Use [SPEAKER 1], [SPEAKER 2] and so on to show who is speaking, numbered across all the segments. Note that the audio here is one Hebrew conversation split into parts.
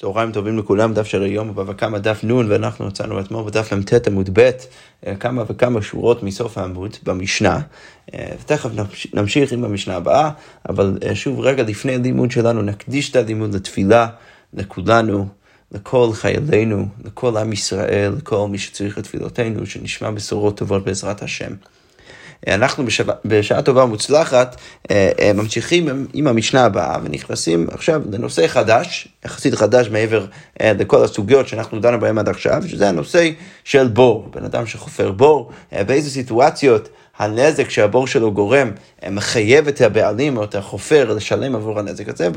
[SPEAKER 1] צהריים טובים לכולם, דף של היום בבא קמא דף נ' ואנחנו יצאנו אתמול בדף מ"ט עמוד ב', אה, כמה וכמה שורות מסוף העמוד במשנה. אה, תכף נמשיך עם המשנה הבאה, אבל אה, שוב רגע לפני הלימוד שלנו נקדיש את הלימוד לתפילה לכולנו, לכל חיילינו, לכל עם ישראל, לכל מי שצריך את תפילותינו, שנשמע בשורות טובות בעזרת השם. אנחנו בשבא, בשעה טובה ומוצלחת אה, אה, ממשיכים עם, המשנה הבאה ונכנסים עכשיו לנושא חדש, יחסית חדש מעבר אה, לכל הסוגיות שאנחנו דנו בהן עד עכשיו, שזה הנושא של בור, בן אדם שחופר בור, באיזה סיטואציות הנזק שהבור שלו גורם מחייב את הבעלים או את החופר לשלם עבור הנזק הזה,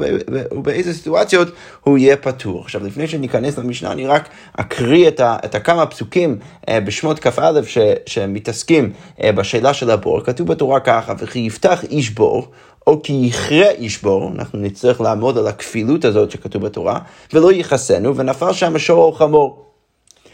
[SPEAKER 1] ובאיזה סיטואציות הוא יהיה פטור. עכשיו, לפני שניכנס למשנה, אני רק אקריא את, ה, את הכמה פסוקים אה, בשמות כ"א שמתעסקים אה, בשאלה של הבור. כתוב בתורה ככה, וכי יפתח איש בור, או כי יכרה איש בור, אנחנו נצטרך לעמוד על הכפילות הזאת שכתוב בתורה, ולא יכסנו, ונפל שם שור או חמור.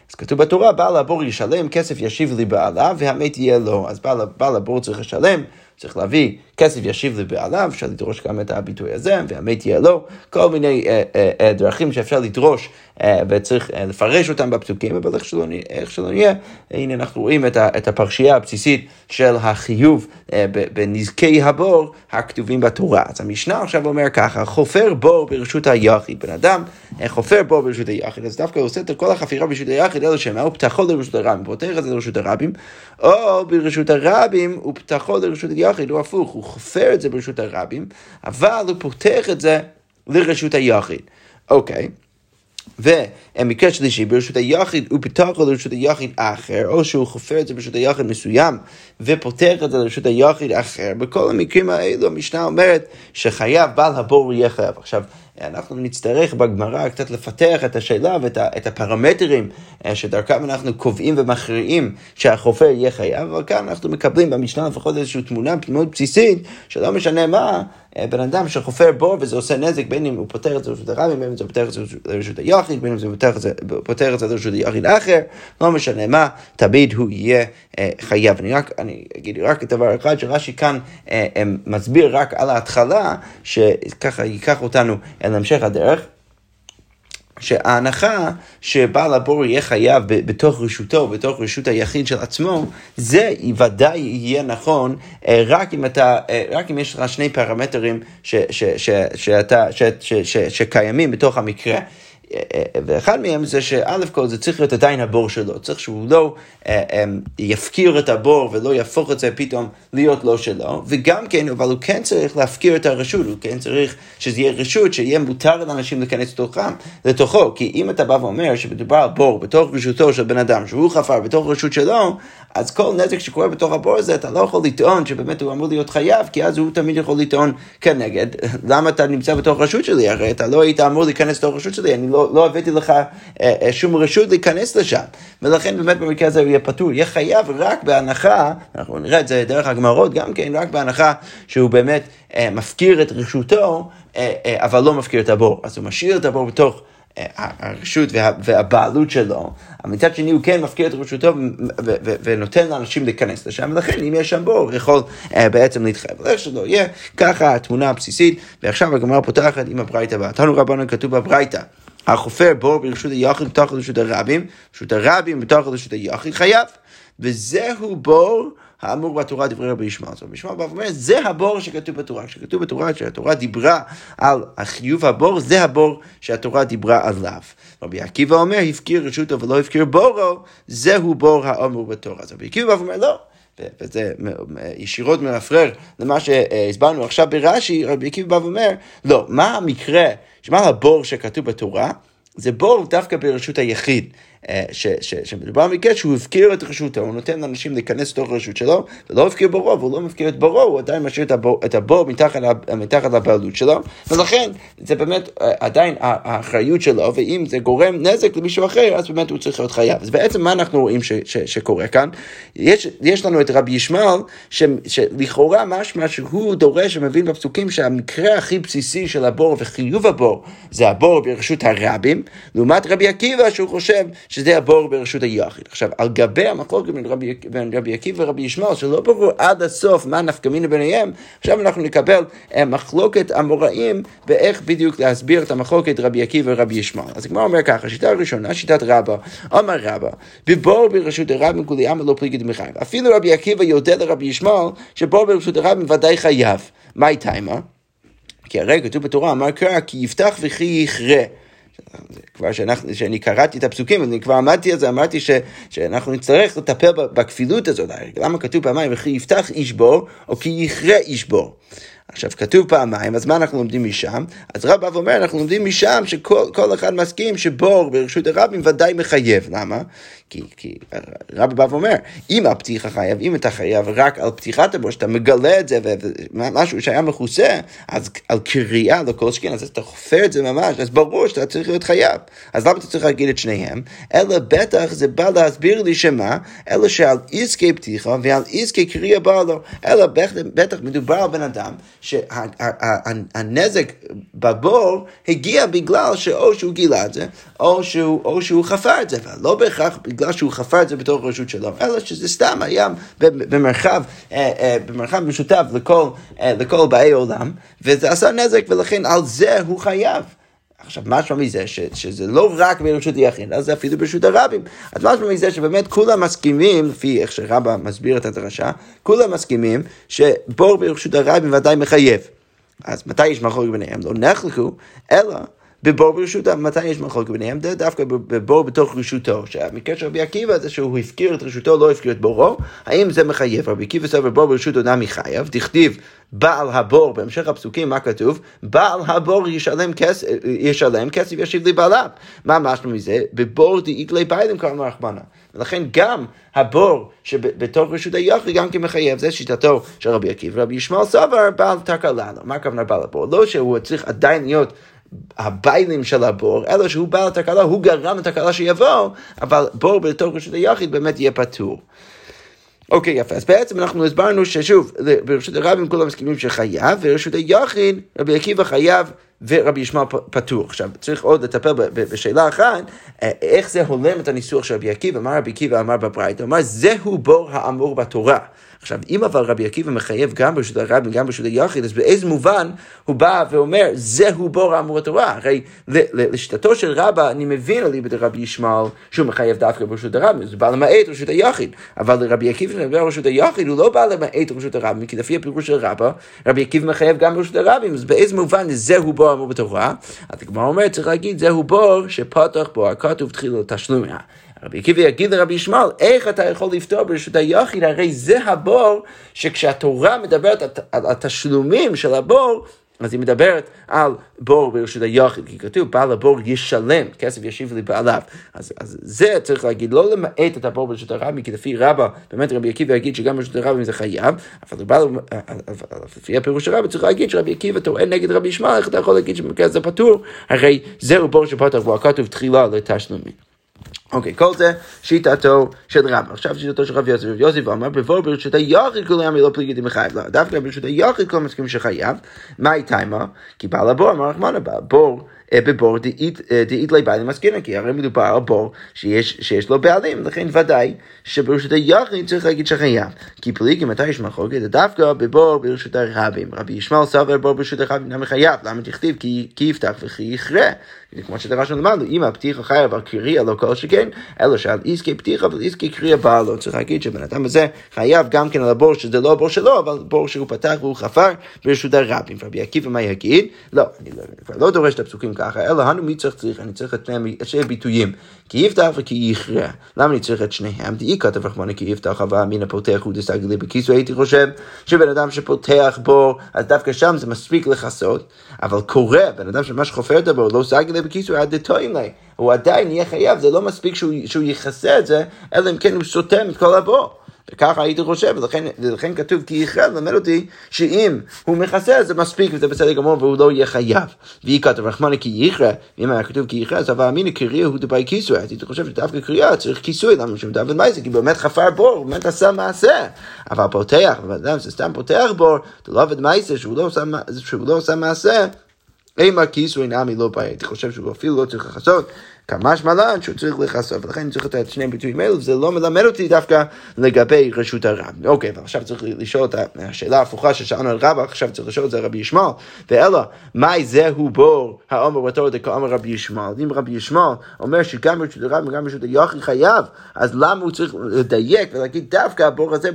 [SPEAKER 1] אז כתוב בתורה, בעל הבור ישלם, כסף ישיב לבעליו, והמת יהיה לו. אז בעל, בעל הבור צריך לשלם, צריך להביא כסף ישיב לבעליו, אפשר לדרוש גם את הביטוי הזה, והמת יהיה לו, כל מיני אה, אה, אה, דרכים שאפשר לדרוש אה, וצריך אה, לפרש אותם בפסוקים, אבל איך שלא, איך שלא נהיה, הנה אנחנו רואים את, ה, את הפרשייה הבסיסית של החיוב אה, בנזקי הבור הכתובים בתורה. אז המשנה עכשיו אומר ככה, חופר בור ברשות היחיד, בן אדם אה, חופר בור ברשות היחיד, אז דווקא הוא עושה את כל החפירה ברשות היחיד, אלא שמה, הוא פתחו לרשות הרבים, פותח את זה לרשות הרבים, או ברשות הרבים הוא פתחו לרשות היחיד, הוא הפוך, הוא חופר את זה ברשות הרבים, אבל הוא פותח את זה לרשות היחיד. אוקיי. Okay. ומקרה שלישי, ברשות היחיד הוא פתח לרשות היחיד אחר, או שהוא חופר את זה ברשות היחיד מסוים ופותח את זה לרשות היחיד אחר. בכל המקרים האלו המשנה אומרת שחייב בעל הבור יהיה חייב. עכשיו, אנחנו נצטרך בגמרא קצת לפתח את השאלה ואת הפרמטרים אה, שדרכם אנחנו קובעים ומכריעים שהחופר יהיה חייב, אבל כאן אנחנו מקבלים במשנה לפחות איזושהי תמונה מאוד בסיסית, שלא משנה מה, אה, בן אדם שחופר בור וזה עושה נזק, בין אם הוא פותר את זה לרשות הרבים, בין אם זה פותר את זה לרשות היחיד, בין אם זה פותר את זה לרשות היחיד האחר, לא משנה מה, תמיד הוא יהיה אה, חייב. אני רק, אני אגיד רק דבר אחד, שרש"י כאן מסביר רק על ההתחלה, שככה ייקח אותנו אל המשך הדרך. שההנחה שבעל הבור יהיה חייב בתוך רשותו, בתוך רשות היחיד של עצמו, זה ודאי יהיה נכון אה, רק אם, אתה, אה, רק אם יש לך שני פרמטרים ש, ש, ש, שאתה, ש, ש, ש, שקיימים בתוך המקרה. ואחד מהם זה שא' כל זה צריך להיות עדיין הבור שלו, צריך שהוא לא אה, אה, יפקיר את הבור ולא יהפוך את זה פתאום להיות לא שלו, וגם כן, אבל הוא כן צריך להפקיר את הרשות, הוא כן צריך שזה יהיה רשות, שיהיה מותר לאנשים להיכנס לתוכם, לתוכו, כי אם אתה בא ואומר שמדובר על בור בתוך רשותו של בן אדם, שהוא חפר בתוך רשות שלו, אז כל נזק שקורה בתוך הבור הזה, אתה לא יכול לטעון שבאמת הוא אמור להיות חייב, כי אז הוא תמיד יכול לטעון כנגד, למה אתה נמצא בתוך רשות שלי? הרי אתה לא היית אמור להיכנס לתוך רשות שלי, אני לא... לא, לא הבאתי לך אה, אה, שום רשות להיכנס לשם. ולכן באמת במקרה הזה הוא יהיה פטור, יהיה חייב רק בהנחה, אנחנו נראה את זה דרך הגמרות גם כן, רק בהנחה שהוא באמת אה, מפקיר את רשותו, אבל לא מפקיר את הבור. אז הוא משאיר את הבור בתוך... הרשות וה, והבעלות שלו, אבל מצד שני הוא כן מפקיר את רשותו ונותן לאנשים להיכנס לשם, ולכן אם יש שם בור, הוא יכול uh, בעצם להתחייב. איך שלא יהיה, ככה התמונה הבסיסית, ועכשיו הגמרא פותחת עם הברייתא הבאה. תנו רבנו כתוב בברייתא. החופר בור ברשות היחיד בתוך רשות הרבים, רשות הרבים בתוך רשות היחיד חייב. וזהו בור האמור בתורה דברי רבי ישמעאל. רבי ישמעאל בא ואומר, זה הבור שכתוב בתורה. כשכתוב בתורה שהתורה דיברה על החיוב הבור, זה הבור שהתורה דיברה עליו. רבי עקיבא אומר, הפקיר רשותו ולא הפקיר בורו, זהו בור האמור בתורה. אז רבי עקיבא בא ואומר, לא. וזה ישירות מרפרר למה שהסברנו עכשיו ברש"י, רבי עקיבא בא ואומר, לא, מה המקרה, מה הבור שכתוב בתורה? זה בור דווקא ברשות היחיד. אה, שמדובר במקרה שהוא הפקיר את רשותו, הוא נותן לאנשים להיכנס לתוך הרשות שלו, ולא הפקיר ברו, והוא לא מפקיר את ברו, הוא עדיין משאיר את הבור מתחת, לבעלות שלו, ולכן זה באמת אה, עדיין האחריות שלו, ואם זה גורם נזק למישהו אחר, אז באמת הוא צריך להיות חייב. אז בעצם מה אנחנו רואים שקורה כאן? יש, יש לנו את רבי ישמעאל, שלכאורה משמע שהוא דורש ומבין בפסוקים שהמקרה הכי בסיסי של הבור וחיוב הבור זה הבור ברשות הרבים, לעומת רבי עקיבא שהוא חושב שזה הבור ברשות היחיד. עכשיו, על גבי המחלוקת בין רבי, בין רבי עקיבא ורבי ישמעאל, שלא ברור עד הסוף מה נפקא מינה ביניהם, עכשיו אנחנו נקבל אה, מחלוקת אמוראים באיך בדיוק להסביר את המחלוקת רבי עקיבא ורבי ישמעאל. אז הגמרא אומר ככה, שיטה ראשונה, שיטת רבא, אמר רבא, בבור ברשות הרבים כולי עמא לא פליגי דמחייב. אפילו רבי עקיבא יודע לרבי ישמעאל שבור ברשות הרבים ודאי חייב. מה איתיימה? כי הרי כתוב בתורה, אמר קרא, כי יפתח וכי יכרה. כבר שאנחנו, שאני קראתי את הפסוקים, אני כבר עמדתי על זה, אמרתי ש, שאנחנו נצטרך לטפל בכפילות הזאת. למה כתוב פעמיים, וכי יפתח איש בור, או כי יכרה איש בור. עכשיו, כתוב פעמיים, אז מה אנחנו לומדים משם? אז רב אב אומר, אנחנו לומדים משם שכל אחד מסכים שבור ברשות הרבים ודאי מחייב. למה? כי, כי רב בא ואומר, אם הפתיחה חייב, אם אתה חייב רק על פתיחת הבור, שאתה מגלה את זה, ומשהו שהיה מכוסה, אז על קריאה לכל שכן, אז אתה חופר את זה ממש, אז ברור שאתה צריך להיות חייב. אז למה אתה צריך להגיד את שניהם? אלא בטח זה בא להסביר לי שמה? אלא שעל עסקי פתיחה ועל עסקי קריאה בא לו, אלא בטח מדובר על בן אדם שהנזק בבור הגיע בגלל שאו שהוא גילה את זה, או שהוא, או שהוא חפר את זה, ולא בהכרח בגלל שהוא חפר את זה בתוך רשות שלו, אלא שזה סתם היה במרחב, אה, אה, במרחב משותף לכל, אה, לכל באי עולם, וזה עשה נזק, ולכן על זה הוא חייב. עכשיו, משמע מזה ש, שזה לא רק ברשות היחיד, אז זה אפילו ברשות הרבים. אז משמע מזה שבאמת כולם מסכימים, לפי איך שרבא מסביר את הדרשה, כולם מסכימים שבור ברשות הרבים ודאי מחייב. אז מתי יש מחלוקת ביניהם? לא נחלקו, אלא בבור ברשותה, מתי יש מחלוקת ביניהם? דווקא בבור בתוך רשותו, שהמקרה של רבי עקיבא זה שהוא הפקיר את רשותו, לא הפקיר את בורו, האם זה מחייב? רבי עקיבא סבר בור ברשותו נמי חייב, דכתיב בעל הבור, בהמשך הפסוקים, מה כתוב? בעל הבור ישלם כסף, ישלם כסף ישיב לי בעליו. מה משהו מזה? בבור דאית לי בעלים קראנו רחמנה. ולכן גם הבור שבתוך רשות היחיד גם כן מחייב, זה שיטתו של רבי עקיבא. רבי ישמעאל סבר בעל תקלה, מה הכוונה בעל הבור? לא שהוא צריך עדיין להיות הביילים של הבור, אלא שהוא בעל התקלה, הוא גרם לתקלה שיבוא, אבל בור בתור רשות היחיד באמת יהיה פטור. אוקיי, יפה. אז בעצם אנחנו הסברנו ששוב, ברשות הרבים כולם מסכימים שחייב, ורשות היחיד, רבי עקיבא חייב ורבי ישמעאל פטור. עכשיו, צריך עוד לטפל בשאלה אחת, אה, איך זה הולם את הניסוח של רבי עקיבא, מה רבי עקיבא אמר בברייתא, הוא אמר, זהו בור האמור בתורה. עכשיו, אם אבל רבי עקיבא מחייב גם ברשות הרבים וגם ברשות היחיד, אז באיזה מובן הוא בא ואומר, זהו בור האמור התורה? הרי לשיטתו של רבא, אני מבין על ליבד רבי ישמעאל, שהוא מחייב דווקא ברשות הרבים, זה בא למעט רשות היחיד. אבל לרבי עקיבא שמדבר ברשות היחיד, הוא לא בא למעט רשות הרבים, כי לפי הפירוש של רבא, רבי עקיבא מחייב גם ברשות הרבים, אז באיזה מובן זהו בור האמור בתורה? אז הגמרא אומר, צריך להגיד, זהו בור שפתח בו הכתוב תחילו תשלומיה. רבי עקיבא יגיד לרבי ישמעאל, איך אתה יכול לפתור ברשות היחיד? הרי זה הבור שכשהתורה מדברת על התשלומים של הבור, אז היא מדברת על בור ברשות היחיד, כי כתוב בעל הבור ישלם, כסף ישיב לבעליו. אז, אז זה צריך להגיד, לא למעט את הבור ברשות הרבים, כי לפי רבא, באמת רבי עקיבא יגיד שגם ברשות הרבים זה חייב, אבל בעל, לפי הפירוש של צריך להגיד שרבי עקיבא טוען נגד רבי ישמעאל, איך אתה יכול להגיד שבמקרה זה פטור? הרי זהו בור שפתח בו הכתוב תחילה לתשלומים. אוקיי, כל זה שיטתו של רבא. עכשיו שיטתו של רב יוסף. רב יוסף אמר, בבור ברשות היחיד כל ימי לא פליגי דמחייב. לא, דווקא ברשות היחיד כל מסכים שחייב. מה איתה מה? כי בעל הבור אמר רחמנה, בור אה, בבור דאית אה, לי בעלים מסכינה, כי הרי מדובר על בור שיש, לו בעלים, לכן ודאי שברשות היחיד צריך להגיד שחייב. כי פליגי מתי יש מחלוקת? דווקא בבור ברשות הרבים. רבי ישמעאל סבר בור ברשות הרבים אינה מחייב, למה תכתיב כי יפתח וכי יכרה. כמו שדרשנו למדנו, אם הפתיחה חייב על קריאה לא כל שכן, אלא שעל עסקי פתיחה ועל עסקי קריאה בא לו. צריך להגיד שבן אדם הזה חייב גם כן על הבור שזה לא הבור שלו, אבל בור שהוא פתח והוא חפר ברשות הרבים. רבי עקיבא מה יגיד? לא, אני לא, לא דורש את הפסוקים ככה, אלא הנו מי צריך צריך, אני צריך את שני ביטויים, כי יפתח וכי יכרע. למה אני צריך את שניהם? דאי כתב רחמנה כי יפתח אבל מן הפותח הוא דסגלי לי בכיסו, הייתי חושב שבן אדם שפותח בור, אז דווקא שם זה מספיק לכסות, אבל קורא, בן אדם שממש חופר את הבור, לא סגלי לי בכיסו, עד דתוים לי. הוא עדיין יהיה חייב, זה לא מספיק שהוא, שהוא יכסה את זה, אלא אם כן הוא סותם את כל הבור. וככה הייתי חושב, ולכן, ולכן כתוב כי יכרה ללמד אותי שאם הוא מכסה זה מספיק וזה בסדר גמור והוא לא יהיה חייב. והיא כתב רחמנה כי יכרה, אם היה כתוב כי יכרה, אז אבל אמינא קריאה הוא דבי כיסוי, אז הייתי חושב שדווקא קריאה צריך כיסוי, למה שהוא דוד מייסה, כי באמת חפר בור, באמת עשה מעשה. אבל פותח, אבל זה סתם פותח בור, דלעבד מייסה שהוא לא שהוא לא עושה מעשה. אימה כיסוי נמי לא בעיה, הייתי חושב שהוא אפילו לא צריך לכסות, כמשמע לן שהוא צריך לכסות, ולכן צריך את שני הביטויים האלו, וזה לא מלמד אותי דווקא לגבי רשות הרב. אוקיי, ועכשיו צריך לשאול את השאלה ההפוכה ששאלנו על רבא, עכשיו צריך לשאול את זה רבי ישמעאל, ואלא, מהי זהו בור האומר בתור דקאמר רבי ישמעאל? אם רבי ישמעאל אומר שגם רשות הרב וגם רשות היחיד חייב, אז למה הוא צריך לדייק ולהגיד דווקא הבור הזה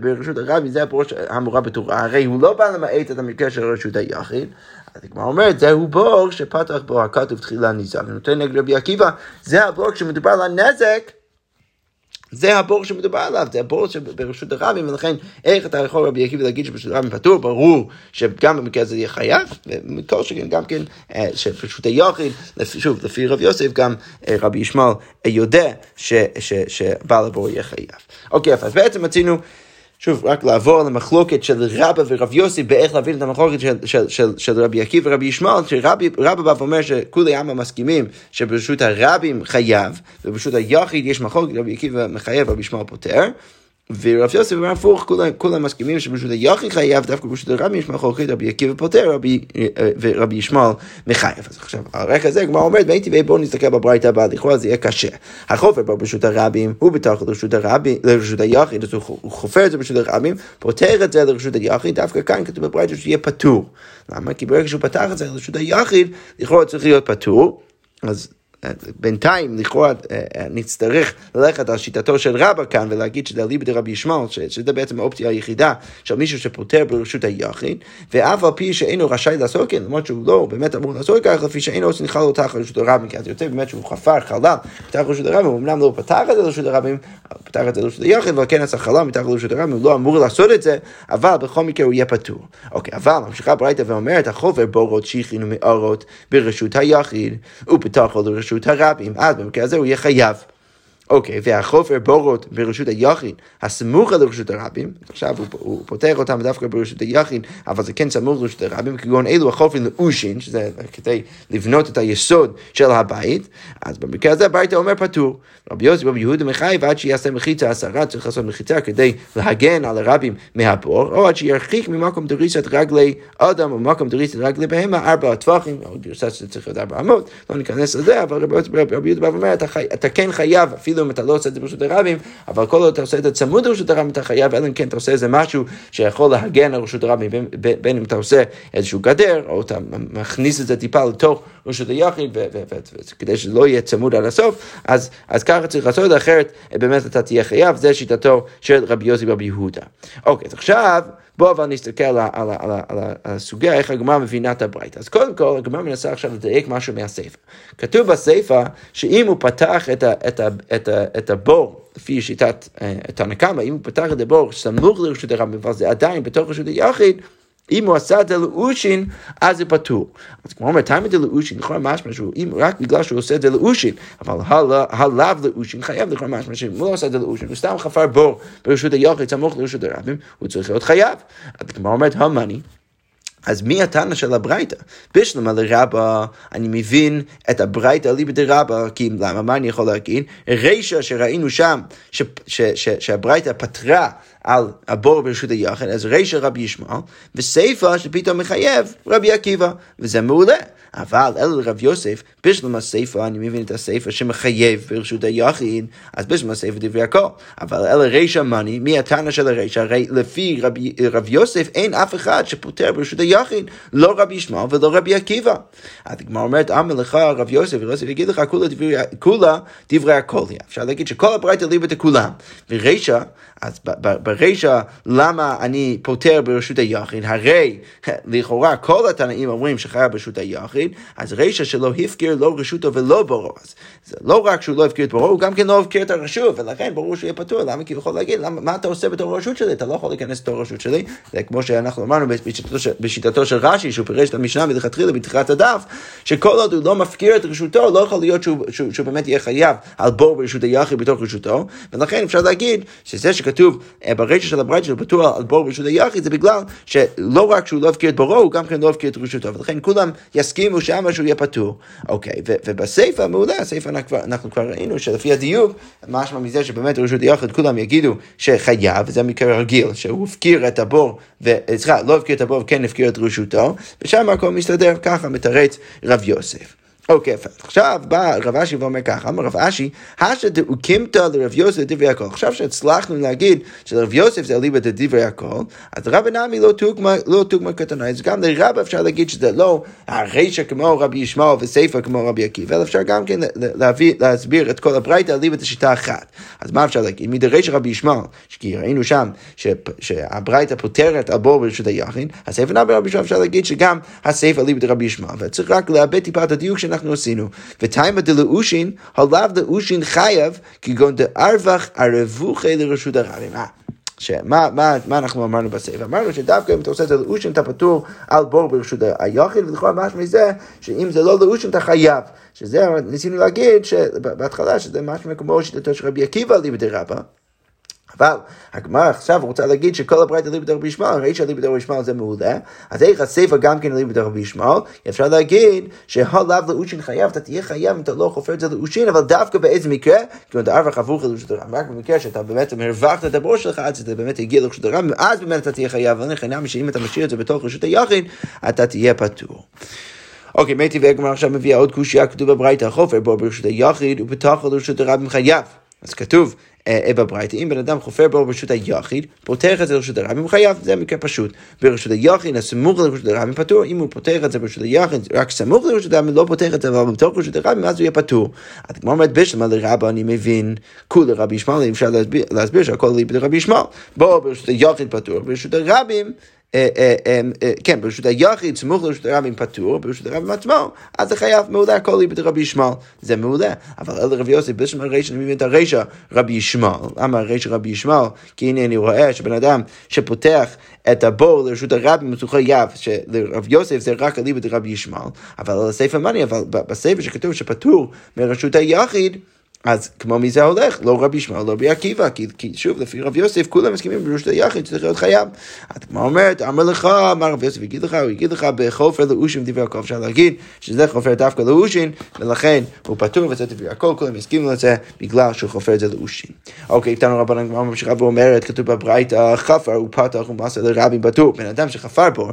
[SPEAKER 1] ברשות הרב, זה הבור המורה בתורה, הרי הוא לא בא למעט את המקרה של רשות היחיד. אז הגמרא אומרת, זהו בור שפתח בו הכתוב תחילה ניזק, ונותן נגד רבי עקיבא, זה הבור כשמדובר על הנזק. זה הבור שמדובר עליו, זה הבור שברשות הרבים, ולכן איך אתה יכול רבי עקיבא להגיד שברשות הרבים פטור, ברור שגם במקרה הזה יהיה חייב, ומכל שכן גם כן אה, שברשות היחיד, שוב, לפי רב יוסף, גם אה, רבי ישמעאל יודע שבעל הבור יהיה חייב. אוקיי, אז בעצם מצינו שוב, רק לעבור על המחלוקת של רבא ורב יוסי באיך להבין את המחלוקת של, של, של, של רבי עקיבא ורבי ישמעאל, שרבא בא ואומר שכולי עמה מסכימים שברשות הרבים חייב, וברשות היחיד יש מחלוקת, רבי עקיבא מחייב, רבי ישמעאל פותר. ורב יוסף אומר הפוך, כולם, מסכימים שברשות היחיד חייב, דווקא ברשות הרבי יש מחלוקת, רבי עקיבא רבי, אה, ורבי ישמעאל מחייב. אז עכשיו, על רקע זה, כמו אומרת, והייתי בואו נסתכל בברייתא הבאה, לכאורה זה יהיה קשה. החופר ברשות הרבים, הוא בתוך לרשות הרבים, לרשות היחיד, אז הוא חופר את זה ברשות הרבים, פותר את זה לרשות היחיד, דווקא כאן כתוב בברייתא שיהיה פטור. למה? כי ברגע שהוא פתח את זה לרשות היחיד, לכאורה צריך להיות פטור. אז בינתיים, לכאורה, אה, אה, נצטרך ללכת על שיטתו של רבא כאן ולהגיד שזה אליבא דרבי ישמעאל, שזה בעצם האופציה היחידה של מישהו שפוטר ברשות היחיד, ואף על פי שאינו רשאי לעשות כן, למרות שהוא לא באמת אמור לעשות כך, לפי שאינו עושה נכלל תחת רשות הרבים, כי אז יוצא באמת שהוא חפר חלל תחת רשות הרבים, הוא אמנם לא פתח את זה לרשות הרבים, פתח את זה לרשות היחיד, כן עשה חלל מתחת לרשות הרבים, הוא לא אמור לעשות את זה, אבל בכל מקרה הוא יהיה פטור. אוקיי, אבל ממשיכה ברייתא ואומרת, החובר בורות שיחין ומאורות ברשות היחיד, ופתחו לרשות ברשות הרבים, אז במקרה הזה הוא יהיה חייב. אוקיי, והחופר בורות ברשות היחיד, הסמוכה לרשות הרבים, עכשיו הוא, הוא פותח אותם דווקא ברשות היחיד, אבל זה כן סמוך לרשות הרבים, כגון אלו החופר לאושין, שזה כדי לבנות את היסוד של הבית, אז במקרה הזה הביתה אומר פטור. רבי יוסי רבי יהודה מחייב עד שיעשה מחיצה עשרה, צריך לעשות מחיצה כדי להגן על הרבים מהבור, או עד שירחיק ממקום דריסת רגלי אדם או ממקום דריסת רגלי בהמה ארבע טווחים, או גרסה שזה צריך להיות ארבע אמות, לא ניכנס לזה, אבל רבי יהודה אומר, אתה, אתה כן חייב, אפילו אפילו אם אתה לא עושה את זה ברשות הרבים, אבל כל עוד אתה עושה את זה צמוד לרשות הרבים, אתה חייב, אלא אם כן אתה עושה איזה משהו שיכול להגן על רשות הרבים, בין, בין, אם אתה עושה איזשהו גדר, או אתה מכניס את זה טיפה לתוך רשות היחיד, כדי שזה לא יהיה צמוד עד הסוף, אז, אז ככה צריך לעשות, אחרת באמת אתה תהיה חייב, זה שיטתו של רבי יוסי רבי יהודה. אוקיי, אז עכשיו... בואו אבל נסתכל על, על, על, על, הסוגיה, איך הגמרא מבינה את הברייתא. אז קודם כל, הגמרא מנסה עכשיו לדייק משהו מהספר. כתוב בספר, שאם הוא פתח את, ה, את, ה, את, ה, את הבור, לפי שיטת אה, תנא קמא, אם הוא פתח את הבור סמוך לרשות הרבים, אבל זה עדיין בתוך רשות היחיד, אם הוא עשה את זה לאושין, אז זה פטור. אז כמו אומר, תאמר זה לאושין, לכאורה משמע שהוא, אם רק בגלל שהוא עושה את זה לאושין, אבל הלאו לאושין חייב לכאורה משמע שאם הוא לא עשה את זה לאושין, הוא סתם חפר בור ברשות היוחד, סמוך לרשות הרבים, הוא צריך להיות חייב. אז כמו אומרת, המאני. אז מי התנא של הברייתא? בשלמה לרבה, אני מבין את הברייתא ליבא דרבה, כי למה, מה אני יכול להגיד? רישא שראינו שם, שהברייתא פתרה על הבור ברשות היחד, אז רישא רבי ישמעאל, וסיפא שפתאום מחייב רבי עקיבא, וזה מעולה. אבל אלא לרב יוסף, בשלום הסיפא, אני מבין את הסיפא שמחייב ברשות היחיד, אז בשלום הסיפא דברי הכל. אבל אלא רישא מאני, מי התנא של הרישא? הרי לפי רבי, רב יוסף אין אף אחד שפוטר ברשות היחיד, לא רבי ישמעאל ולא רבי עקיבא. אז הגמרא אומרת, אמר לך רב יוסף, ויוסף יגיד לך, כולה דברי, כולה דברי הכל. אפשר להגיד שכל הברייתא ליבת לכולם. ורישא, אז ברישא, למה אני פוטר ברשות היחיד? הרי לכאורה כל התנאים אומרים שחייב ברשות היחיד, אז רישא שלא הפקיר לא רשותו ולא בורו. אז זה לא רק שהוא לא הפקיר את בורו, הוא גם כן לא הפקיר את הרשות, ולכן ברור שהוא יהיה פטור. למה? כי הוא יכול להגיד, למה, מה אתה עושה בתור רשות שלי? אתה לא יכול להיכנס לתור רשות שלי. זה כמו שאנחנו אמרנו בשיטתו, בשיטתו של רש"י, שהוא פירש את המשנה מלכתחילה בתחילת הדף, שכל עוד הוא לא מפקיר את רשותו, לא יכול להיות שהוא, שהוא, שהוא באמת יהיה חייב על בור ברשות היחיד בתוך רשותו, ולכן אפשר להגיד שזה שכתוב אה, ברישא של הברית שהוא פטור על בור ברשות היחיד, זה בגלל שלא רק שהוא לא הפקיר את בורו, הוא גם כן לא הפקיר את רשותו, ולכן כולם יסכימו שמה שהוא יהיה פטור. אוקיי, ובסיפא, מעולה, הסיפא אנחנו כבר ראינו שלפי הדיוק, משמע מזה שבאמת רשות היחיד כולם יגידו שחייב, וזה מקרה רגיל, שהוא הפקיר את הבור, סליחה, לא הפקיר את הבור וכן הפקיר את רשותו, ושם הכל מסתדר ככה, מתרץ רב יוסף. אוקיי, יפה. עכשיו בא רב אשי ואומר ככה, אמר רב אשי, השא דאוקימתא לרב יוסף דברי הכל. עכשיו שהצלחנו להגיד שלרב יוסף זה אליבא דברי הכל, אז רב נעמי לא תוגמה לא קטנה, אז גם לרב אפשר להגיד שזה לא הרישא כמו רבי ישמעאל וסיפא כמו רבי עקיבא, אלא אפשר גם כן להביא, להסביר את כל הברייתא אליבא דשיטה אחת. אז מה אפשר להגיד? מדרישא רבי ישמעאל, כי ראינו שם שהברייתא פותרת על בור ברשות היחיד, אז איפה נעמי רבי ישמעאל אפשר להגיד שגם הסיפא אליבא דרבי ישמעאל, וצריך רק לאבד טיפה את הדיוק שאנחנו עשינו. ותיימא דלאושין, הלאו דאושין חייב, כגון דארווח ערבוכי לרשות הרבים. שמה מה, מה אנחנו אמרנו בסעיף? אמרנו שדווקא אם אתה עושה את זה לאושין אתה פטור על בור ברשות היחיד, ולכאורה משהו מזה שאם זה לא לאושין אתה חייב. שזה ניסינו להגיד שבהתחלה שזה משהו מקומו שיטתו של רבי עקיבא ליבדי רבא. אבל הגמרא עכשיו רוצה להגיד שכל הברייתא ליבא דרבי ישמעאל, הרי שהליבא דרבי ישמעאל זה מעולה, אז איך הסיפא גם כן ליבא דרבי ישמעאל, אפשר להגיד שהלאו לאושין חייב, אתה תהיה חייב אם אתה לא חופר את זה לאושין, אבל דווקא באיזה מקרה, כי עוד ארבע חבוך לרשות הרם, רק במקרה שאתה באמת הרווחת את הבור שלך עד שזה באמת הגיע לרשות הרם, ואז באמת אתה תהיה חייב, אבל לכן שאם אתה משאיר את זה בתוך רשות היחיד, אתה תהיה פטור. אוקיי, מתי והגמרא עכשיו מביאה עוד קושייה, כתוב בברייתא, חופר בו ברשות היחיד, ובתוך לרשות הרבים חייב. אז כתוב, בברייתא, אם בן אדם חופר בו ברשות היחיד, פותח את זה לרשות הרבים, הוא חייב, זה מקרה פשוט. ברשות היחיד, הסמוך לרשות הרבים פטור, אם הוא פותח את זה ברשות היחיד, רק סמוך לרשות הרבים, לא פותח את זה אבל בתוך רשות הרבים, אז הוא יהיה פטור. אז כמו אומרת בשלמה לרבה, אני מבין, כולי רבי ישמעאל, אפשר להסביר שהכל ליבי לרבי ישמעאל. בוא ברשות היחיד פטור, ברשות הרבים, אה, אה, אה, כן, ברשות היחיד, סמוך לרשות הרבים פטור, ברשות הרבים עצמו, אז זה חייב מעולה כל ליבת רבי ישמעאל, זה מעולה. אבל אלה רבי יוסף, בשם הרישא, אני מבין את הרישא רבי ישמעאל. למה הרישא רבי ישמעאל? כי הנה אני רואה שבן אדם שפותח את הבור לרשות הרבים הוא חייב, שלרב יוסף זה רק אליבא רבי ישמעאל, אבל על הספר מני, אבל בספר שכתוב שפטור מרשות היחיד, אז כמו מי זה הולך? לא רבי ישמעאל, לא רבי עקיבא, כי, כי שוב, לפי רב יוסף, כולם מסכימים ברשות היחיד שצריך להיות חייב. אז כמו אומרת, אמר לך, אמר רב יוסף, יגיד לך, הוא יגיד לך בחופר לאושין דברי הכל, אפשר להגיד שזה חופר דווקא לאושין, ולכן הוא פטור וזה דברי הכל, כולם יסכימו לזה בגלל שהוא חופר את זה לאושין. אוקיי, איתנו רבנן הגמרא ממשיכה ואומרת, כתוב בברייתא, חפר הוא פתח ומסר לרבי פטור. בן אדם שחפר בור,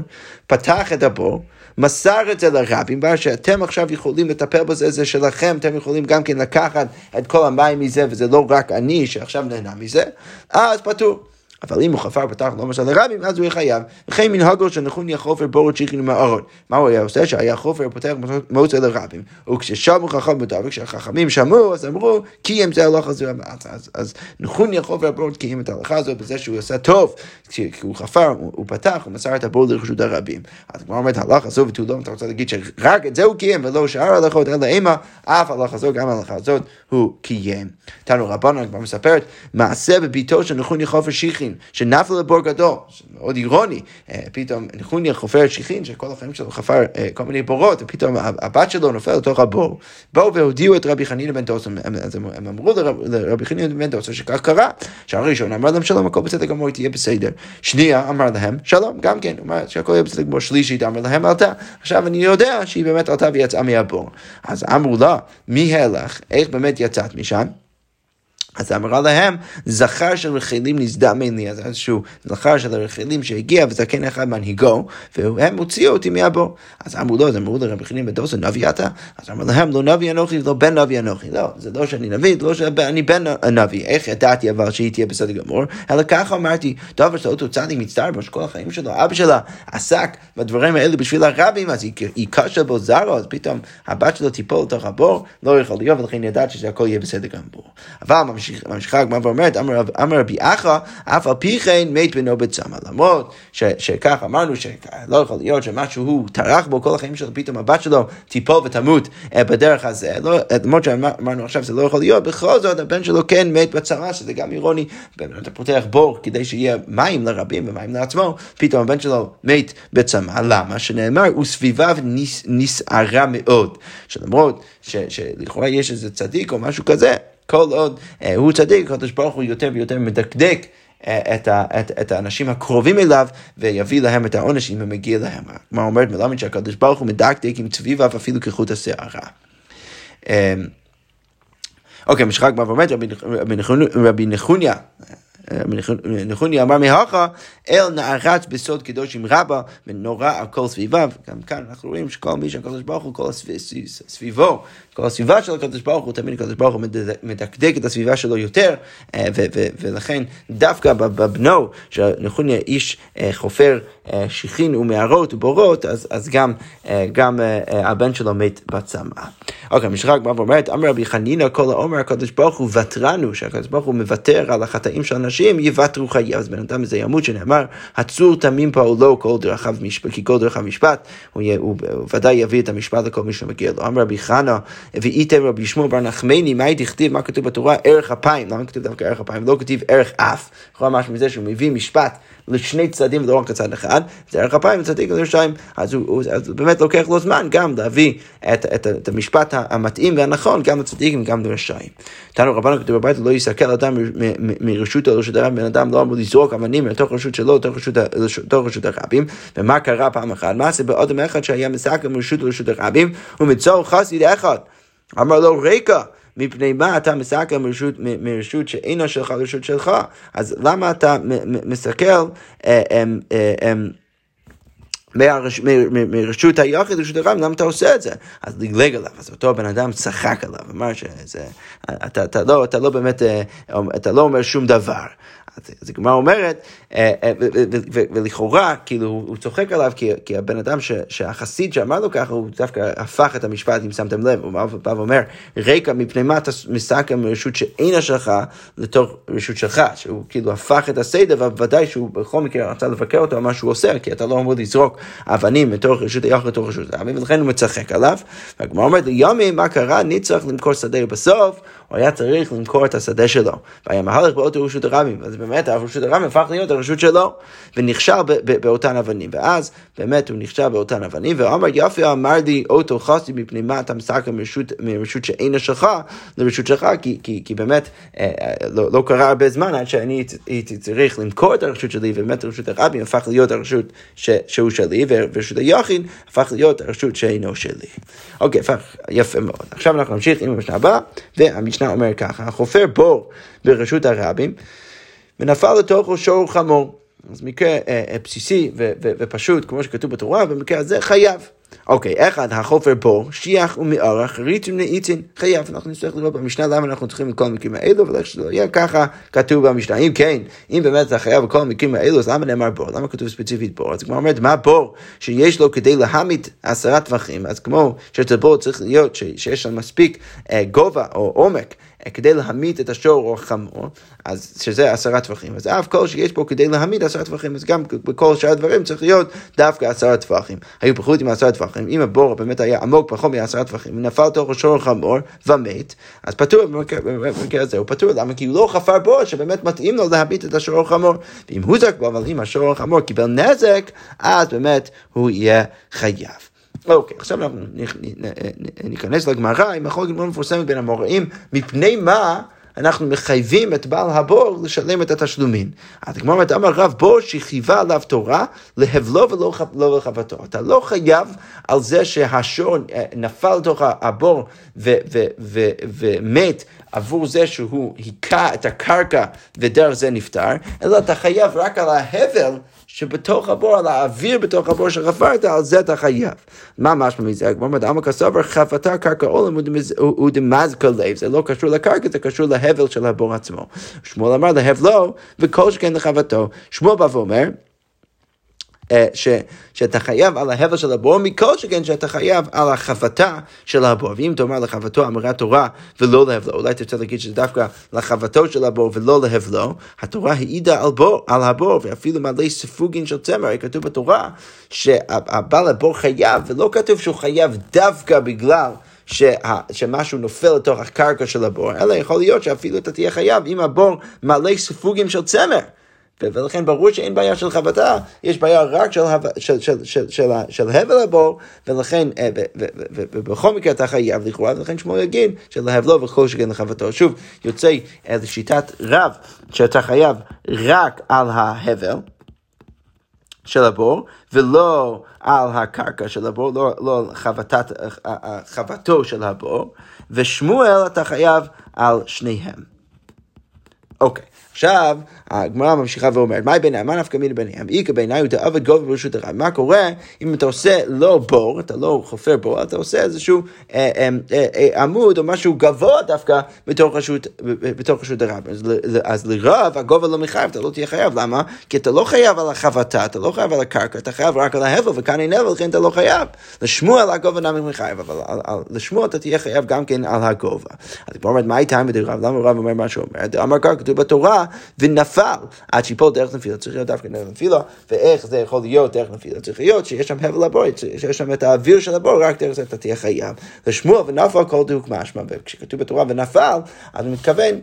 [SPEAKER 1] פתח את הבור, מסר את זה לרבים, שאתם עכשיו יכולים לטפל בזה, זה שלכם, אתם יכולים גם כן לקחת את כל המים מזה, וזה לא רק אני שעכשיו נהנה מזה, אז פטור. אבל אם הוא חפר פתח לא משל לרבים, אז הוא יהיה חייב. וכן מנהגו שנחוני החופר בורת שיחין מהארון. מה הוא היה עושה? שהיה חופר פותח מוצא לרבים. וכששמעו חכם מותר, וכשהחכמים שמעו, אז אמרו, כי אם זה הלכה הזו. אז, אז נחוני החופר בורת קיים את ההלכה הזאת בזה שהוא עשה טוב. כי הוא חפר, הוא פתח, הוא מסר את הבור לרשות הרבים. אז כבר אומרת הלכה הזו ותו לא, אתה רוצה להגיד שרק את זה הוא קיים ולא שאר ההלכות, אלא אימה, אף הלכה הזו, גם ההלכה הזאת, הוא קיים. תנו רבנו כבר מספרת, מעשה בביתו של נחוני חופר שיחין. שיחין, שנפל לבור גדול, מאוד אירוני, אה, פתאום נחוניה חופר שיחין, שכל החיים שלו חפר אה, כל מיני בורות, ופתאום הבת שלו נופל לתוך הבור. באו והודיעו את רבי חנינא בן דוסון, הם אמרו לרבי חנינא בן דוסון שכך קרה, שהראשון אמר להם שלום, הכל בסדר גמור, תהיה בסדר. שנייה אמר להם שלום, גם כן, אמר שהכל יהיה בסדר גמור. שלישית אמר להם עלתה. עכשיו אני יודע שהיא באמת עלתה ויצאה מהבור. אז אמרו לה, מי הלך, איך באמת יצאת משם? אז אמרה להם, זכר של רחלים נזדמן לי, אז איזשהו זכר של הרחלים שהגיע וזקן אחד מנהיגו, והם הוציאו אותי מהבור. אז אמרו לו, אז אמרו לרבי חנין בן דוסון, נביא אתה? אז אמר להם, לא נביא אנוכי, לא בן נביא אנוכי. לא, זה לא שאני נביא, לא שאני בן נביא. איך ידעתי אבל שהיא תהיה בסדר גמור? אלא ככה אמרתי, דבר שאותו אותו צדיק מצטער בו שכל החיים שלו, אבא שלה עסק בדברים האלה בשביל הרבים, אז היא קשה בו זרו, אז פתאום הבת שלו תיפול לתוך הבור, לא יכול להיות, ולכן ידעתי שהכל יהיה בסדר גמור. אבל ממשיכה הגמרא ואומרת, אמר רבי אחא, אף על פי כן מת בנו בצמא. למרות שכך אמרנו שלא יכול להיות שמשהו הוא טרח בו כל החיים שלו, פתאום הבת שלו תיפול ותמות אה, בדרך הזה. לא, למרות שאמרנו עכשיו שזה לא יכול להיות, בכל זאת הבן שלו כן מת בצרה, שזה גם אירוני. אתה פותח בור כדי שיהיה מים לרבים ומים לעצמו, פתאום הבן שלו מת בצמא. למה? שנאמר, וסביביו נסערה מאוד. שלמרות שלכאורה יש איזה צדיק או משהו כזה, כל עוד אה, הוא צדיק, הקדוש ברוך הוא יותר ויותר מדקדק. אה, את, ה, את, את האנשים הקרובים אליו ויביא להם את העונש אם הם מגיע להם. כלומר אומרת מלמד שהקדוש ברוך הוא מדקדק עם צביביו אפילו כחוט השערה. אה, אוקיי, משחק כבר ואומרת רבי נחוניה, נחוני אמר מהכה, אל נערץ בסוד קדושים רבה ונורא על כל סביביו. גם כאן אנחנו רואים שכל מי שהקדוש ברוך הוא, כל סביבו, כל הסביבה של הקדוש ברוך הוא, תמיד הקדוש ברוך הוא מדקדק את הסביבה שלו יותר, אה, ולכן דווקא בבנו, שנחוניה איש אה, חופר אה, שיחין ומערות ובורות, אז, אז גם, גם הבן שלו מת בצמאה. אוקיי, משחק בא ואומרת, אמר רבי חנינא כל העומר הקדוש ברוך הוא ותרנו, שהקדוש ברוך הוא מוותר על החטאים של אנשים, יוותרו חייו. אז בן אדם איזה ימות שנאמר, הצור תמים פעולו כל דרכיו משפט, כי כל דרכיו משפט, הוא, הוא, הוא ודאי יביא את המשפט לכל מי שמגיע לו. אמר רבי חנא, ואיתם רבי שמואל בר נחמני, מה תכתיב, מה כתוב בתורה? ערך אפיים. למה כתוב דווקא ערך אפיים? לא כתיב ערך אף. יכול משהו מזה שהוא מביא משפט לשני צדדים ולא רק לצד אחד, זה ערך אפיים וצדיק לירושלים. אז הוא, באמת לוקח לו זמן גם להביא את, המשפט המתאים והנכון גם לצדיקים וגם לרשעים. תנו רבנו כתוב בבית לא יסתכל אדם מרשות לרשות הרב, בן אדם לא אמור לזרוק אבנים לתוך רשות שלו, לתוך רשות, הרבים. ומה קרה פעם אחת? מה זה באודם אחד שהיה מסתכל מרשות לרשות הרבים ומצור חסיד אחד. אמר לו ריקה. מפני מה אתה מסתכל מרשות, מרשות שאינה שלך לרשות שלך? אז למה אתה מסתכל אה, אה, מרשות היחיד לרשות הרב, למה אתה עושה את זה? אז לגלג עליו, אז אותו בן אדם צחק עליו, אמר שזה, אתה, אתה, לא, אתה לא באמת, אה, אתה לא אומר שום דבר. אז הגמרא אומרת, אה, אה, ולכאורה, כאילו, הוא צוחק עליו, כי הבן אדם שהחסיד שאמר לו ככה, הוא דווקא הפך את המשפט, אם שמתם לב, הוא בא ואומר, רקע, מפני מה אתה מסתכל מרשות שאינה שלך לתוך רשות שלך, שהוא כאילו הפך את הסדר, ובוודאי שהוא בכל מקרה רצה לבקר אותו על מה שהוא עושה, כי אתה לא אמור לזרוק אבנים מתוך רשות היחד לתוך רשות הרבים, ולכן הוא מצחק עליו, והגמרא אומרת, יומי, מה קרה? אני צריך למכור שדה בסוף. הוא היה צריך למכור את השדה שלו. והיה מהלך באותו רשות הרבים, אז באמת הרשות הרבים הפך להיות הרשות שלו, ונכשל באותן אבנים. ואז באמת הוא נכשל באותן אבנים, ואמר יפי אמר לי אותו חסי מפני מה אתה מסתכל מרשות, מרשות שאינה שלך לרשות שלך, כי, כי, כי באמת אה, אה, לא, לא קרה הרבה זמן עד שאני הייתי צריך למכור את הרשות שלי, ובאמת הרשות הרבים הפך להיות הרשות ש, שהוא שלי, ורשות היחיד הפך להיות הרשות שאינו שלי. אוקיי, הפך יפה מאוד. עכשיו אנחנו נמשיך עם המשנה הבאה, והמשנה המשנה אומר ככה, החופר בור ברשות הרבים ונפל לתוכו שור חמור. אז מקרה אה, אה, בסיסי ו- ו- ופשוט, כמו שכתוב בתורה, במקרה הזה חייב. אוקיי, אחד, החופר בור, שיח ומארח, ריצים נעיצין, חייב. אנחנו נצטרך לראות במשנה למה אנחנו צריכים את כל המקרים האלו, ולך שלא יהיה ככה כתוב במשנה. אם כן, אם באמת אתה חייב בכל המקרים האלו, אז למה נאמר בור? למה כתוב ספציפית בור? אז כמו אומרת, מה בור שיש לו כדי להמית עשרה טווחים? אז כמו שאצל בור צריך להיות שיש שם מספיק אה, גובה או עומק. כדי להמית את השור או החמור, אז שזה עשרה טווחים. אז אף כל שיש פה כדי להמית עשרה טווחים, אז גם בכל שאר הדברים צריך להיות דווקא עשרה טווחים. היו פחות עם עשרה טווחים, אם הבור באמת היה עמוק פחות מעשרה טווחים, ונפל תוך השור החמור ומת, אז פטור במקרה הזה, הוא פטור, למה? כי הוא לא חפר בור שבאמת מתאים לו להמית את השור החמור. ואם הוא זק בו, אבל אם השור החמור קיבל נזק, אז באמת הוא יהיה חייב. אוקיי, עכשיו אנחנו ניכנס לגמרא עם החוק מאוד מפורסמת בין המוראים, מפני מה אנחנו מחייבים את בעל הבור לשלם את התשלומים. אז כמו אומרת, אמר רב בור שחייבה עליו תורה, להבלו ולא לא לחבטו. אתה לא חייב על זה שהשור אה, נפל לתוך הבור ומת עבור זה שהוא היכה את הקרקע ודרך זה נפטר, אלא אתה חייב רק על ההבל שבתוך הבור, על האוויר בתוך הבור שחפרת, על זה אתה חייב. מה משמע מזה? הגמרא אומרת, עמק הסובר חפתה קרקע עולם ודמזקה לב. זה לא קשור לקרקע, זה קשור להבל של הבור עצמו. שמואל אמר להבלו, וכל שכן לחבטו. שמואל בא ואומר, ש, שאתה חייב על ההבל של הבור, מכל שכן שאתה חייב על החבטה של הבור. ואם תאמר לחבטו אמרת תורה ולא להבלו, אולי תרצה להגיד שזה דווקא לחבטו של הבור ולא להבלו, התורה העידה על, בור, על הבור, ואפילו מלא ספוגין של צמר, כתוב בתורה שהבעל הבור חייב, ולא כתוב שהוא חייב דווקא בגלל שה, שמשהו נופל לתוך הקרקע של הבור, אלא יכול להיות שאפילו אתה תהיה חייב אם הבור מלא ספוגים של צמר. ולכן ברור שאין בעיה של חבטה, יש בעיה רק של, של, של, של, של, של הבל הבור, ולכן, אה, ובכל מקרה אתה חייב לכאורה, ולכן שמואל יגיד שלהבלו וכל שכן לחבטו. שוב, יוצא לשיטת רב, שאתה חייב רק על ההבל. של הבור, ולא על הקרקע של הבור, לא, לא על חבטת, חבטו של הבור, ושמואל אתה חייב על שניהם. אוקיי. עכשיו, הגמרא ממשיכה ואומרת, מהי ביניהם? מה נפקא מיני ביניהם? איכא בעיניי הוא דעבד גובה ברשות הרב. מה קורה אם אתה עושה לא בור, אתה לא חופר בור, אתה עושה איזשהו אה, אה, אה, עמוד או משהו גבוה דווקא בתוך רשות, הרב. אז, לרב הגובה לא מחייב, אתה לא תהיה חייב. למה? כי אתה לא חייב על החבטה, אתה לא חייב על הקרקע, אתה חייב רק על ההבל, וכאן אין הבל, לכן אתה לא חייב. לשמוע על הגובה נמי מחייב, אבל לשמוע אתה תהיה חייב גם כן על הגובה. אז היא אומרת, מה הייתה מדרב? למה רב אומר מה שהוא אומר? אמר כך, כתוב בתורה, ונפל עד שיפול דרך נפילה, צריך להיות דווקא דרך נפילה, ואיך זה יכול להיות דרך נפילה? צריך להיות שיש שם הבל הבור, שיש שם את האוויר של הבור, רק דרך זה אתה תהיה חייב. לשמוע ונפל כל דיוק משמע, וכשכתוב בתורה ונפל, אז הוא מתכוון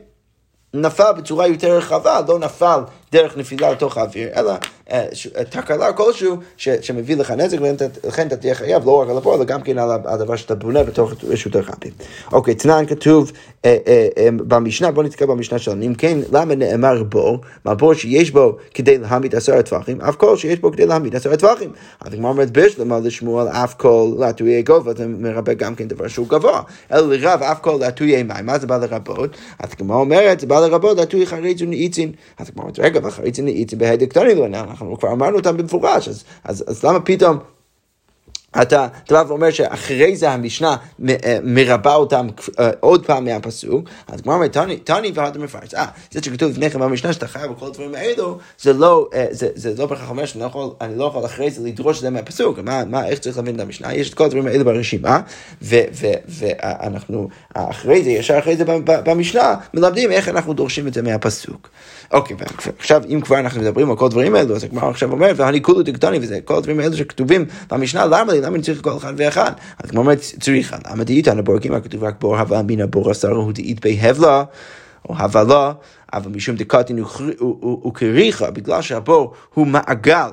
[SPEAKER 1] נפל בצורה יותר רחבה, לא נפל דרך נפילה לתוך האוויר, אלא אה, תקלה כלשהו שמביא לך נזק, ולכן אתה תהיה חייב לא רק על הבור, אלא גם כן על הדבר שאתה בונה בתוך רשות הרבים. אוקיי, תנן כתוב אה, אה, במשנה, בוא נתקע במשנה שלנו, אם כן, למה נאמר בור? מה בור שיש בו כדי להעמיד עשרה טווחים, אף כל שיש בו כדי להעמיד עשרה טווחים. אז הגמרא אומרת בשלמה לשמוע על אף כל להטויי גובה, זה מרבה גם כן דבר שהוא גבוה. אלא לרב אף כל להטויי מים, מה זה בא לרבות? אז הגמרא אומרת, זה בא לרבות להטויי חריץ ונעיצין. אז הגמרא אומרת, רגע, וחריצין נעיצין בהדק קטני, לא, אנחנו כבר אמרנו אותם במפורש, אז, אז, אז למה פתאום... אתה, אתה בא ואומר שאחרי זה המשנה אה, מרבה אותם אה, עוד פעם מהפסוק, אז כמו אומרת, תני ואתה מפרש. אה, זה שכתוב לפני כן במשנה שאתה חייב בכל הדברים האלו, זה לא, אה, זה, זה לא בהכרח אומר שאני לא יכול, לא יכול אחרי זה לדרוש את זה מהפסוק. מה, מה, איך צריך להבין את המשנה? יש את כל הדברים האלו ברשימה, ואנחנו אחרי זה, ישר אחרי זה במשנה, מלמדים איך אנחנו דורשים את זה מהפסוק. אוקיי, עכשיו אם כבר אנחנו מדברים על כל הדברים האלו, אז הגמרא עכשיו אומרת, ואני כולו דקטוני וזה, כל הדברים האלו שכתובים במשנה, למה לי, למה אני צריך כל אחד ואחד? אז הגמרא אומרת, צריך, למה דאיתנו בורקים, כתוב רק בור הווה מן הבור עשר הוא דאית בהבלה, או הבלה, אבל משום דקטין וקריחה, בגלל שהבור הוא מעגל.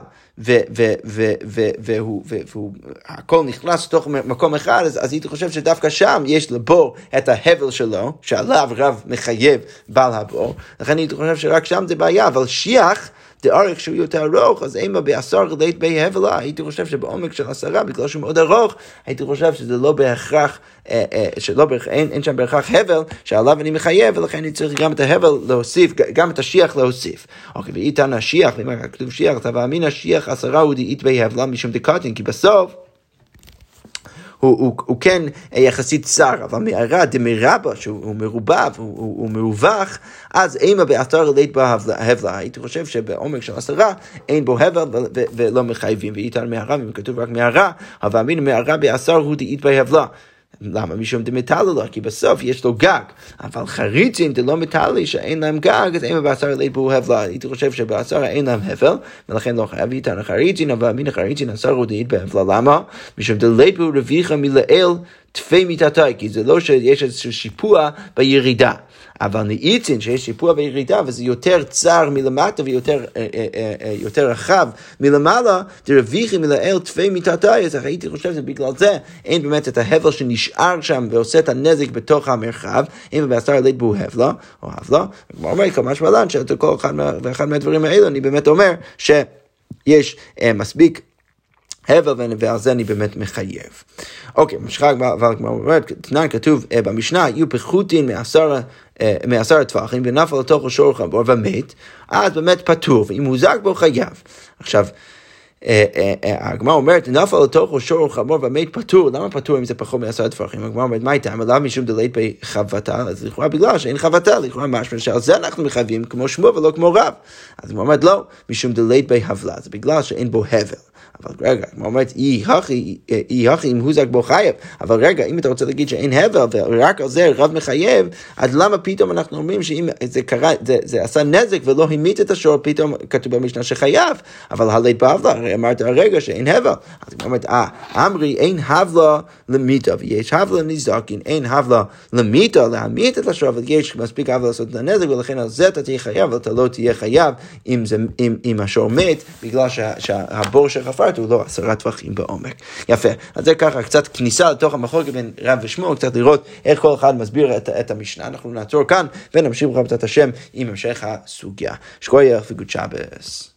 [SPEAKER 1] והכל נכנס לתוך מקום אחד, אז הייתי חושב שדווקא שם יש לבור את ההבל שלו, שעליו רב מחייב בעל הבור, לכן הייתי חושב שרק שם זה בעיה, אבל שיח... דארך שהוא יותר ארוך, אז אימה בעשר לית בי הבלה, הייתי חושב שבעומק של עשרה, בגלל שהוא מאוד ארוך, הייתי חושב שזה לא בהכרח, אה, אה, שלא אין, אין שם בהכרח הבל, שעליו אני מחייב, ולכן אני צריך גם את ההבל להוסיף, גם את השיח להוסיף. אוקיי, ואיתן השיח, למה כתוב שיח, אתה ואמין השיח עשרה הוא דאית בי הבלה משום דקטין, כי בסוף הוא, הוא, הוא כן יחסית צר, אבל מערה דמרבה, שהוא מרובב, הוא, הוא, הוא מרווח, אז אימה באתר לית בהבלה. הייתי חושב שבעומק של עשרה אין בו הבל ולא מחייבים, ואיתן מערה, אם כתוב רק מערה, אבל אמין מערה בעשר הוא דאית בהבלה. למה? משום דמטללה, כי בסוף יש לו גג. אבל חריצים דלא מטללי שאין להם גג, אז אין בעשר לית בו הבלה. הייתי חושב שבעשר אין להם הבל, ולכן לא חייב איתן החריצים, אבל מן החריצים עשר הוא דאית בהבלה. למה? משום דלית בו רביחה מלאל תפי מיתתי, כי זה לא שיש איזשהו שיפוע בירידה. אבל נאיצין, שיש שיפוע וירידה, וזה יותר צר מלמטה ויותר אה, אה, אה, יותר רחב מלמעלה, דרוויחי מלאל תפי מיתתי, אז הייתי חושב שבגלל זה אין באמת את ההבל שנשאר שם ועושה את הנזק בתוך המרחב, אם בעשר לית בו הבלה, או הבלה, כמו אומר כמה שמלן, שאתה כל אחד ואחד מהדברים האלו, אני באמת אומר שיש מספיק הבל, ועל זה אני באמת מחייב. אוקיי, ממשיכה הגמרא אומרת, תנן כתוב אה, במשנה, יהיו פחותין מעשר, אה, טווחים ונפל לתוך השור חמור ומת, אז באמת פטור, ואם הוא זק בו חייב. עכשיו, הגמרא אומרת, נפל לתוך ראשו חמור ומת פטור, למה פטור אם זה פחות מעשרה טפחים? הגמרא אומרת, מה איתם? עליו משום דלית בחבטה, אז לכאורה בגלל שאין חבטה, לכאורה משמע שעל זה אנחנו מחייבים כמו שמו ולא כמו רב. אז הגמרא אומרת, לא, משום דלית בהבלה, זה בגלל שאין בו הבל. אבל רגע, כמו אומרת, אי הכי, אם הוזק בו חייב, אבל רגע, אם אתה רוצה להגיד שאין הבל ורק על זה רב מחייב, אז למה פתאום אנחנו אומרים שאם זה קרה, זה עשה נזק ולא המית את השור, פתאום כתוב במשנה שחייב, אבל הלית בעבלה, הרי אמרת הרגע שאין הבל. אז היא אומרת, אה, אמרי אין הבלה למיתה, ויש הבלה נזקין, אין הבלה למיתה, להמית את השור, אבל יש מספיק הבלה לעשות את הנזק, ולכן על זה אתה תהיה חייב, אבל אתה לא תהיה חייב אם, זה, אם, אם השור מת, בגלל שה, שהבור שחפר בפרט הוא לא עשרה טווחים בעומק. יפה. אז זה ככה קצת כניסה לתוך המחלוקת בין רב ושמואל, קצת לראות איך כל אחד מסביר את, את המשנה. אנחנו נעצור כאן ונמשיך בעזרת השם עם המשך הסוגיה. שקוייך וגוד שבס.